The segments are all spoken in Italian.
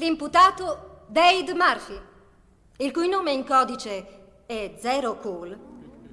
L'imputato Dade Murphy, il cui nome in codice è Zero Cool,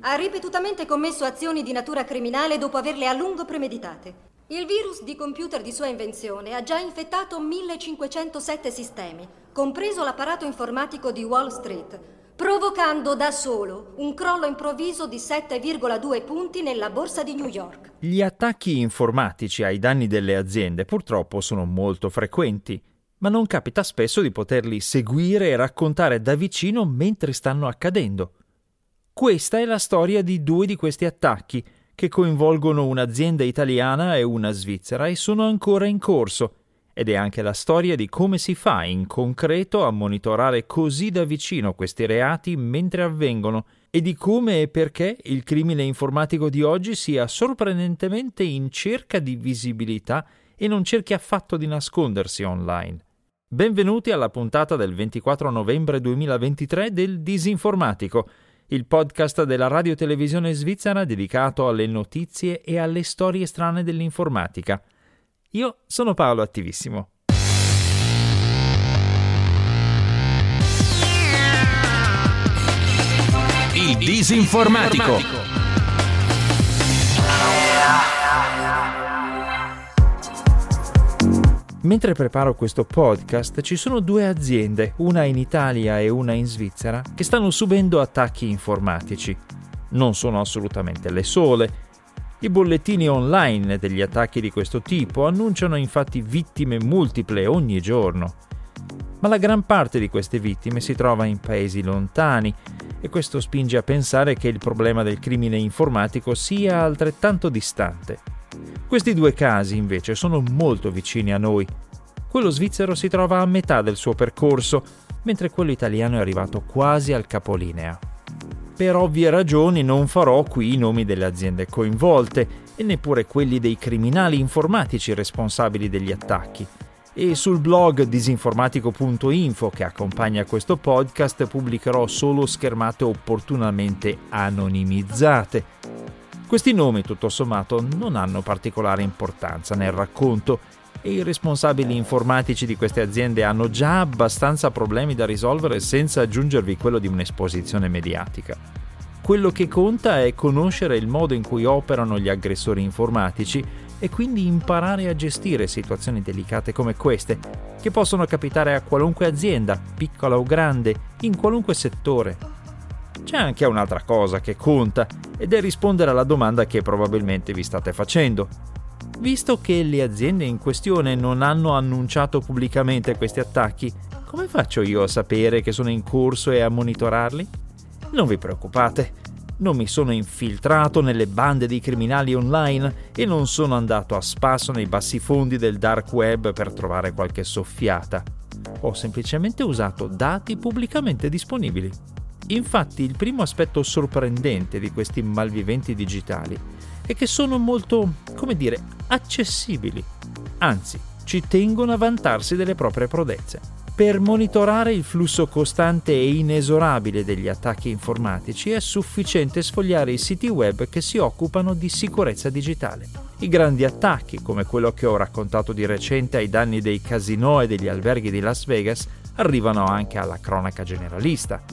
ha ripetutamente commesso azioni di natura criminale dopo averle a lungo premeditate. Il virus di computer di sua invenzione ha già infettato 1507 sistemi, compreso l'apparato informatico di Wall Street, provocando da solo un crollo improvviso di 7,2 punti nella borsa di New York. Gli attacchi informatici ai danni delle aziende purtroppo sono molto frequenti, ma non capita spesso di poterli seguire e raccontare da vicino mentre stanno accadendo. Questa è la storia di due di questi attacchi, che coinvolgono un'azienda italiana e una svizzera e sono ancora in corso, ed è anche la storia di come si fa in concreto a monitorare così da vicino questi reati mentre avvengono e di come e perché il crimine informatico di oggi sia sorprendentemente in cerca di visibilità e non cerchi affatto di nascondersi online. Benvenuti alla puntata del 24 novembre 2023 del Disinformatico, il podcast della radio televisione svizzera dedicato alle notizie e alle storie strane dell'informatica. Io sono Paolo Attivissimo. Il Disinformatico. Mentre preparo questo podcast ci sono due aziende, una in Italia e una in Svizzera, che stanno subendo attacchi informatici. Non sono assolutamente le sole. I bollettini online degli attacchi di questo tipo annunciano infatti vittime multiple ogni giorno. Ma la gran parte di queste vittime si trova in paesi lontani e questo spinge a pensare che il problema del crimine informatico sia altrettanto distante. Questi due casi invece sono molto vicini a noi. Quello svizzero si trova a metà del suo percorso, mentre quello italiano è arrivato quasi al capolinea. Per ovvie ragioni non farò qui i nomi delle aziende coinvolte e neppure quelli dei criminali informatici responsabili degli attacchi. E sul blog disinformatico.info che accompagna questo podcast pubblicherò solo schermate opportunamente anonimizzate questi nomi, tutto sommato, non hanno particolare importanza nel racconto e i responsabili informatici di queste aziende hanno già abbastanza problemi da risolvere senza aggiungervi quello di un'esposizione mediatica. Quello che conta è conoscere il modo in cui operano gli aggressori informatici e quindi imparare a gestire situazioni delicate come queste, che possono capitare a qualunque azienda, piccola o grande, in qualunque settore, c'è anche un'altra cosa che conta ed è rispondere alla domanda che probabilmente vi state facendo. Visto che le aziende in questione non hanno annunciato pubblicamente questi attacchi, come faccio io a sapere che sono in corso e a monitorarli? Non vi preoccupate, non mi sono infiltrato nelle bande di criminali online e non sono andato a spasso nei bassi fondi del dark web per trovare qualche soffiata. Ho semplicemente usato dati pubblicamente disponibili. Infatti il primo aspetto sorprendente di questi malviventi digitali è che sono molto, come dire, accessibili. Anzi, ci tengono a vantarsi delle proprie prodezze. Per monitorare il flusso costante e inesorabile degli attacchi informatici è sufficiente sfogliare i siti web che si occupano di sicurezza digitale. I grandi attacchi, come quello che ho raccontato di recente ai danni dei casinò e degli alberghi di Las Vegas, arrivano anche alla cronaca generalista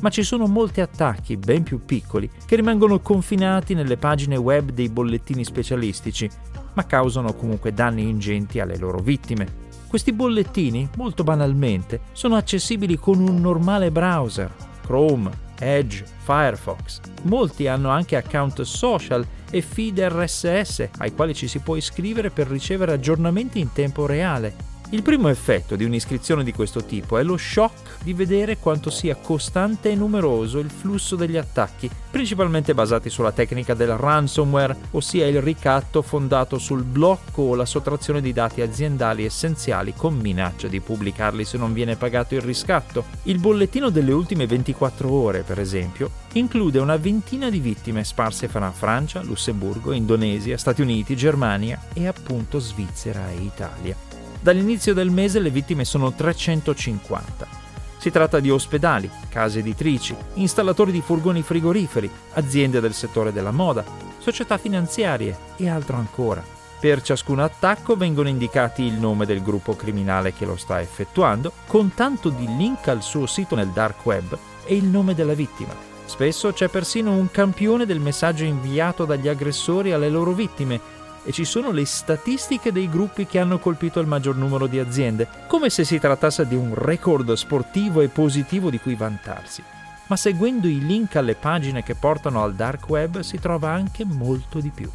ma ci sono molti attacchi ben più piccoli che rimangono confinati nelle pagine web dei bollettini specialistici, ma causano comunque danni ingenti alle loro vittime. Questi bollettini, molto banalmente, sono accessibili con un normale browser, Chrome, Edge, Firefox. Molti hanno anche account social e feed RSS ai quali ci si può iscrivere per ricevere aggiornamenti in tempo reale il primo effetto di un'iscrizione di questo tipo è lo shock di vedere quanto sia costante e numeroso il flusso degli attacchi, principalmente basati sulla tecnica del ransomware, ossia il ricatto fondato sul blocco o la sottrazione di dati aziendali essenziali con minaccia di pubblicarli se non viene pagato il riscatto. Il bollettino delle ultime 24 ore, per esempio, include una ventina di vittime sparse fra Francia, Lussemburgo, Indonesia, Stati Uniti, Germania e appunto Svizzera e Italia. Dall'inizio del mese le vittime sono 350. Si tratta di ospedali, case editrici, installatori di furgoni frigoriferi, aziende del settore della moda, società finanziarie e altro ancora. Per ciascun attacco vengono indicati il nome del gruppo criminale che lo sta effettuando, con tanto di link al suo sito nel dark web e il nome della vittima. Spesso c'è persino un campione del messaggio inviato dagli aggressori alle loro vittime e ci sono le statistiche dei gruppi che hanno colpito il maggior numero di aziende, come se si trattasse di un record sportivo e positivo di cui vantarsi. Ma seguendo i link alle pagine che portano al dark web si trova anche molto di più.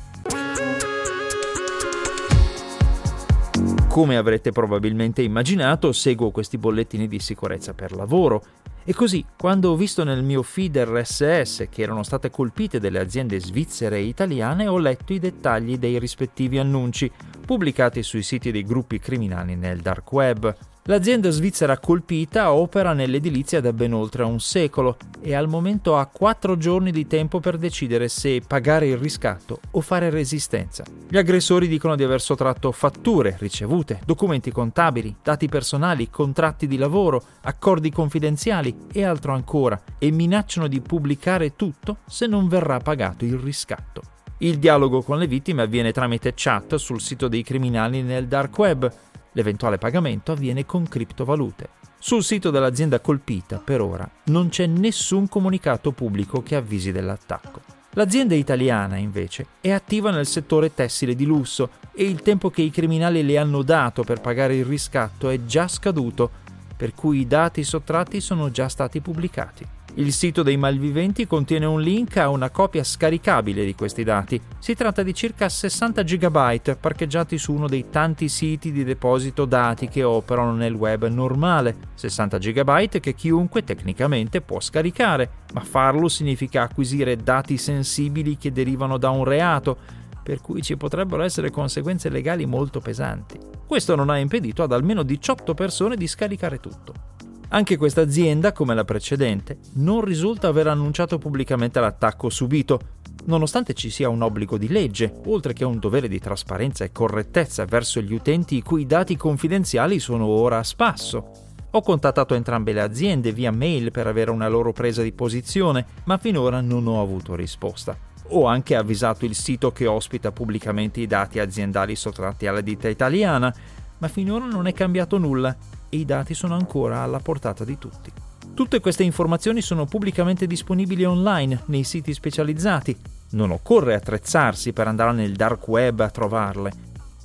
Come avrete probabilmente immaginato, seguo questi bollettini di sicurezza per lavoro e così, quando ho visto nel mio feed RSS che erano state colpite delle aziende svizzere e italiane, ho letto i dettagli dei rispettivi annunci pubblicati sui siti dei gruppi criminali nel dark web. L'azienda svizzera colpita opera nell'edilizia da ben oltre un secolo e al momento ha quattro giorni di tempo per decidere se pagare il riscatto o fare resistenza. Gli aggressori dicono di aver sottratto fatture, ricevute, documenti contabili, dati personali, contratti di lavoro, accordi confidenziali e altro ancora e minacciano di pubblicare tutto se non verrà pagato il riscatto. Il dialogo con le vittime avviene tramite chat sul sito dei criminali nel dark web L'eventuale pagamento avviene con criptovalute. Sul sito dell'azienda colpita, per ora, non c'è nessun comunicato pubblico che avvisi dell'attacco. L'azienda italiana, invece, è attiva nel settore tessile di lusso e il tempo che i criminali le hanno dato per pagare il riscatto è già scaduto, per cui i dati sottratti sono già stati pubblicati. Il sito dei malviventi contiene un link a una copia scaricabile di questi dati. Si tratta di circa 60 GB parcheggiati su uno dei tanti siti di deposito dati che operano nel web normale. 60 GB che chiunque tecnicamente può scaricare, ma farlo significa acquisire dati sensibili che derivano da un reato, per cui ci potrebbero essere conseguenze legali molto pesanti. Questo non ha impedito ad almeno 18 persone di scaricare tutto. Anche questa azienda, come la precedente, non risulta aver annunciato pubblicamente l'attacco subito, nonostante ci sia un obbligo di legge, oltre che un dovere di trasparenza e correttezza verso gli utenti i cui dati confidenziali sono ora a spasso. Ho contattato entrambe le aziende via mail per avere una loro presa di posizione, ma finora non ho avuto risposta. Ho anche avvisato il sito che ospita pubblicamente i dati aziendali sottratti alla ditta italiana, ma finora non è cambiato nulla e i dati sono ancora alla portata di tutti. Tutte queste informazioni sono pubblicamente disponibili online nei siti specializzati. Non occorre attrezzarsi per andare nel dark web a trovarle.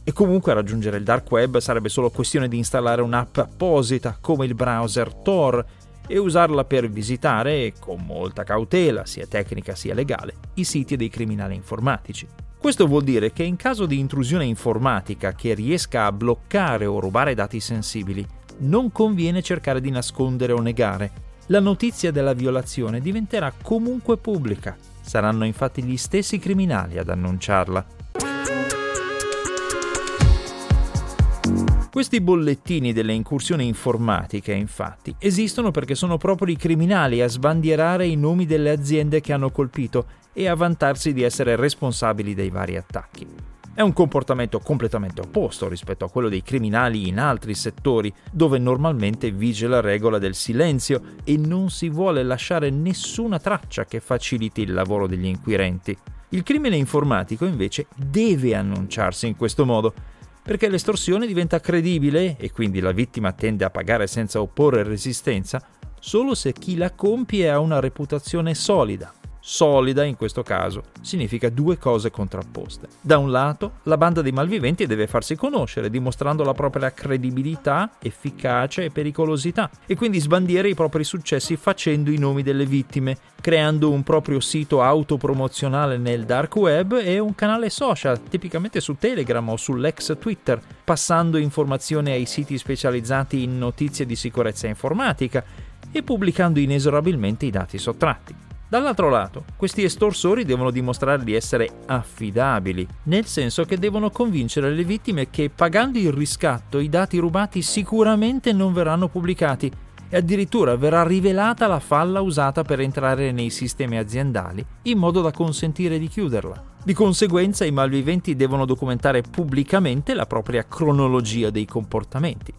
E comunque raggiungere il dark web sarebbe solo questione di installare un'app apposita come il browser Tor e usarla per visitare, con molta cautela, sia tecnica sia legale, i siti dei criminali informatici. Questo vuol dire che in caso di intrusione informatica che riesca a bloccare o rubare dati sensibili, non conviene cercare di nascondere o negare. La notizia della violazione diventerà comunque pubblica. Saranno infatti gli stessi criminali ad annunciarla. Questi bollettini delle incursioni informatiche, infatti, esistono perché sono proprio i criminali a sbandierare i nomi delle aziende che hanno colpito e a vantarsi di essere responsabili dei vari attacchi. È un comportamento completamente opposto rispetto a quello dei criminali in altri settori, dove normalmente vige la regola del silenzio e non si vuole lasciare nessuna traccia che faciliti il lavoro degli inquirenti. Il crimine informatico invece deve annunciarsi in questo modo, perché l'estorsione diventa credibile e quindi la vittima tende a pagare senza opporre resistenza solo se chi la compie ha una reputazione solida, solida in questo caso, significa due cose contrapposte. Da un lato, la banda dei malviventi deve farsi conoscere, dimostrando la propria credibilità, efficacia e pericolosità, e quindi sbandiere i propri successi facendo i nomi delle vittime, creando un proprio sito autopromozionale nel dark web e un canale social, tipicamente su Telegram o sull'ex Twitter, passando informazioni ai siti specializzati in notizie di sicurezza informatica e pubblicando inesorabilmente i dati sottratti. Dall'altro lato, questi estorsori devono dimostrare di essere affidabili, nel senso che devono convincere le vittime che pagando il riscatto i dati rubati sicuramente non verranno pubblicati e addirittura verrà rivelata la falla usata per entrare nei sistemi aziendali in modo da consentire di chiuderla. Di conseguenza i malviventi devono documentare pubblicamente la propria cronologia dei comportamenti.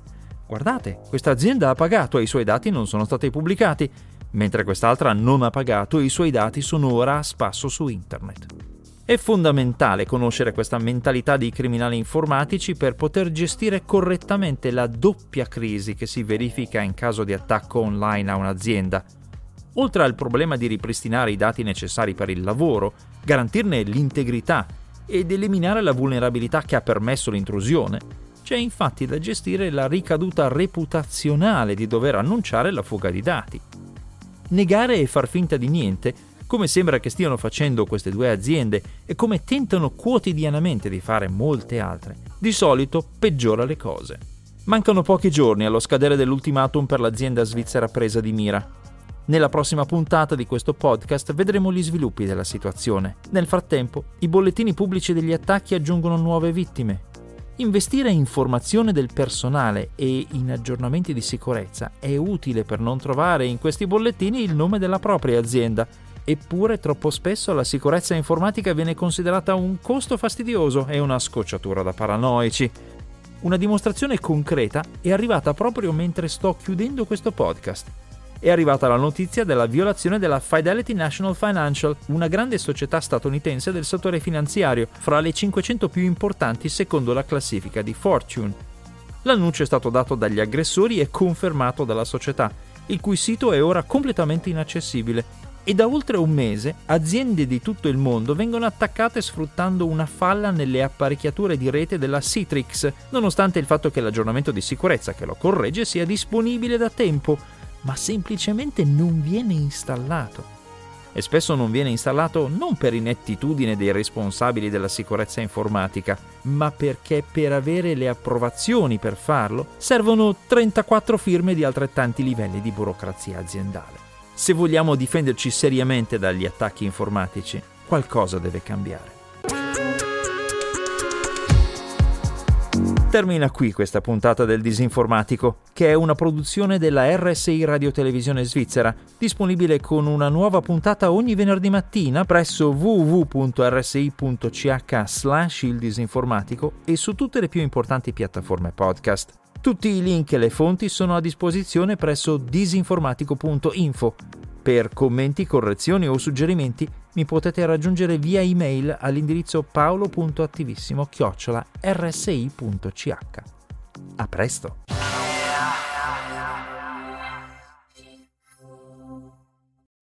Guardate, questa azienda ha pagato e i suoi dati non sono stati pubblicati mentre quest'altra non ha pagato e i suoi dati sono ora a spasso su internet. È fondamentale conoscere questa mentalità dei criminali informatici per poter gestire correttamente la doppia crisi che si verifica in caso di attacco online a un'azienda. Oltre al problema di ripristinare i dati necessari per il lavoro, garantirne l'integrità ed eliminare la vulnerabilità che ha permesso l'intrusione, c'è infatti da gestire la ricaduta reputazionale di dover annunciare la fuga di dati. Negare e far finta di niente come sembra che stiano facendo queste due aziende e come tentano quotidianamente di fare molte altre, di solito peggiora le cose. Mancano pochi giorni allo scadere dell'ultimatum per l'azienda svizzera presa di mira. Nella prossima puntata di questo podcast vedremo gli sviluppi della situazione. Nel frattempo, i bollettini pubblici degli attacchi aggiungono nuove vittime. Investire in formazione del personale e in aggiornamenti di sicurezza è utile per non trovare in questi bollettini il nome della propria azienda Eppure troppo spesso la sicurezza informatica viene considerata un costo fastidioso e una scocciatura da paranoici. Una dimostrazione concreta è arrivata proprio mentre sto chiudendo questo podcast. È arrivata la notizia della violazione della Fidelity National Financial, una grande società statunitense del settore finanziario, fra le 500 più importanti secondo la classifica di Fortune. L'annuncio è stato dato dagli aggressori e confermato dalla società, il cui sito è ora completamente inaccessibile e da oltre un mese aziende di tutto il mondo vengono attaccate sfruttando una falla nelle apparecchiature di rete della Citrix, nonostante il fatto che l'aggiornamento di sicurezza che lo corregge sia disponibile da tempo, ma semplicemente non viene installato. E spesso non viene installato non per inettitudine dei responsabili della sicurezza informatica, ma perché per avere le approvazioni per farlo servono 34 firme di altrettanti livelli di burocrazia aziendale. Se vogliamo difenderci seriamente dagli attacchi informatici, qualcosa deve cambiare. Termina qui questa puntata del Disinformatico, che è una produzione della RSI Radio Televisione Svizzera, disponibile con una nuova puntata ogni venerdì mattina presso www.rsi.ch slash il disinformatico e su tutte le più importanti piattaforme podcast. Tutti i link e le fonti sono a disposizione presso disinformatico.info. Per commenti, correzioni o suggerimenti mi potete raggiungere via email all'indirizzo paolo.attivissimo-rsi.ch. A presto!